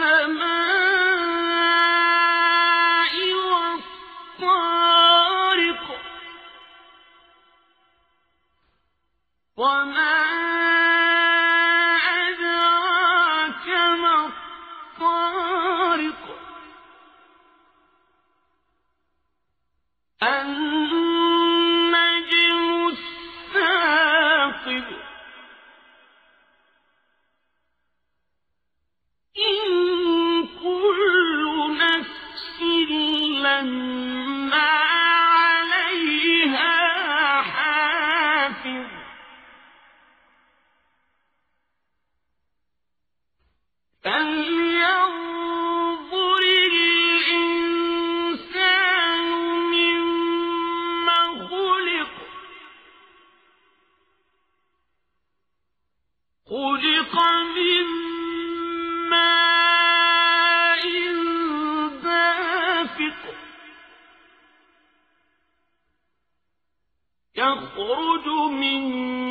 وَالسَّمَاءِ وَالطَّارِقِ وَمَا أَدْرَاكَ مَا الطَّارِقُ؟ يَخْرُجُ مِن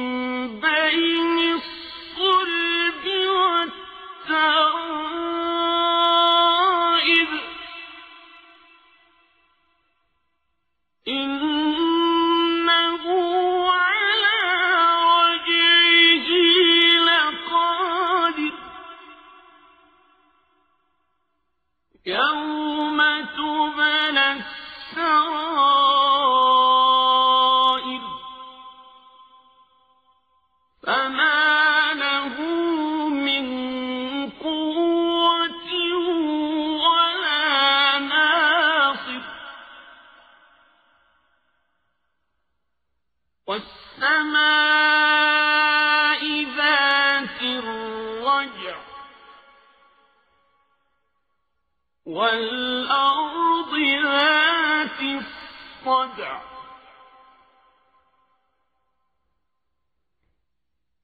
وَالْأَرْضِ ذَاتِ الصَّدْعِ.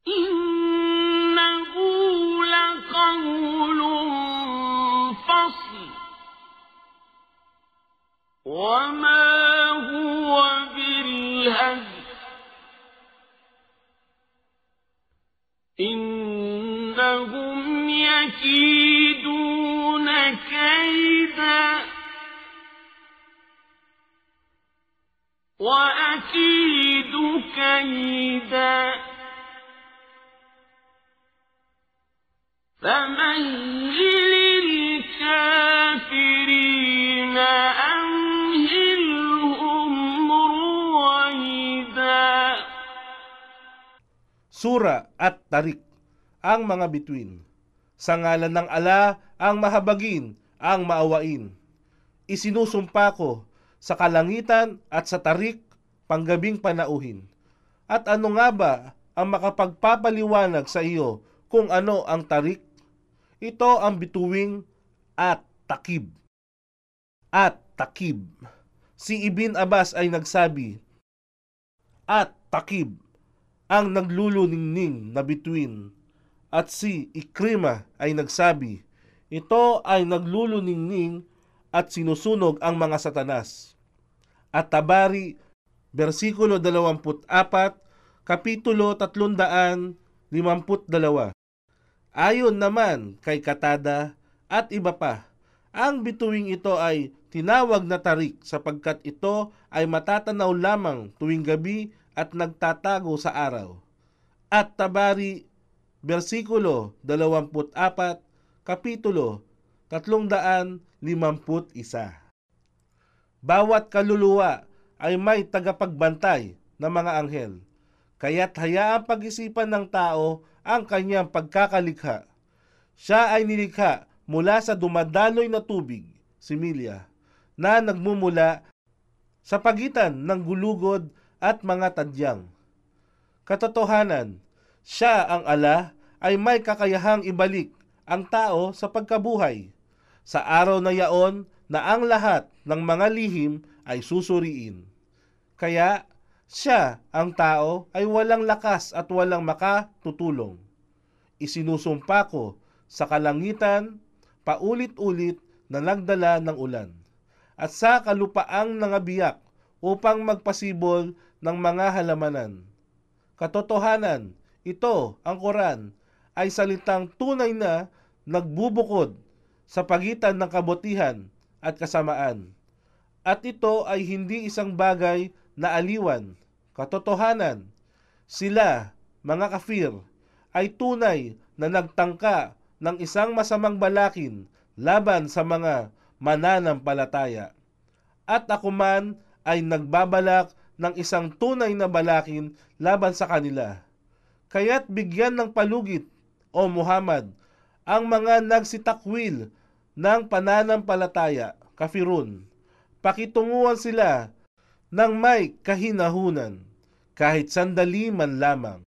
إِنَّهُ لَقَوْلٌ فَصْلٌ. وَمَا هُوَ بِالْهَزْلِ إِنَّهُمْ يَكِيدُونَ كَيْدًا. وَأَكِيدُ كَيْدًا. فَمَهِّلِ الْكَافِرِينَ أَمْهِلْهُمْ رُوَيْدًا. at Tarik, ang mga bituin. Sa ngalan ng ala, ang mahabagin, ang maawain. Isinusumpa ko sa kalangitan at sa tarik, panggabing panauhin. At ano nga ba ang makapagpapaliwanag sa iyo kung ano ang tarik? Ito ang bituing at takib. At takib. Si Ibn Abbas ay nagsabi, at takib ang nagluluningning na bituin. At si Ikrima ay nagsabi, ito ay nagluluningning at sinusunog ang mga satanas. At Tabari, versikulo 24, kapitulo 352. Ayon naman kay Katada at iba pa, ang bituing ito ay tinawag na tarik sapagkat ito ay matatanaw lamang tuwing gabi at nagtatago sa araw. At Tabari, versikulo 24, kapitulo 351. Bawat kaluluwa ay may tagapagbantay na mga anghel, kaya't hayaang pag-isipan ng tao ang kanyang pagkakalikha. Siya ay nilikha mula sa dumadaloy na tubig, similya, na nagmumula sa pagitan ng gulugod at mga tadyang. Katotohanan, siya ang ala ay may kakayahang ibalik ang tao sa pagkabuhay. Sa araw na yaon na ang lahat ng mga lihim ay susuriin. Kaya siya, ang tao, ay walang lakas at walang makatutulong. Isinusumpa ko sa kalangitan, paulit-ulit na nagdala ng ulan, at sa kalupaang nangabiyak upang magpasibol ng mga halamanan. Katotohanan, ito, ang Quran, ay salitang tunay na nagbubukod sa pagitan ng kabutihan at kasamaan. At ito ay hindi isang bagay na aliwan, katotohanan. Sila, mga kafir, ay tunay na nagtangka ng isang masamang balakin laban sa mga mananampalataya. At ako man ay nagbabalak ng isang tunay na balakin laban sa kanila. Kaya't bigyan ng palugit, O Muhammad, ang mga nagsitakwil ng pananampalataya, kafirun. Pakitunguhan sila ng may kahinahunan, kahit sandali man lamang.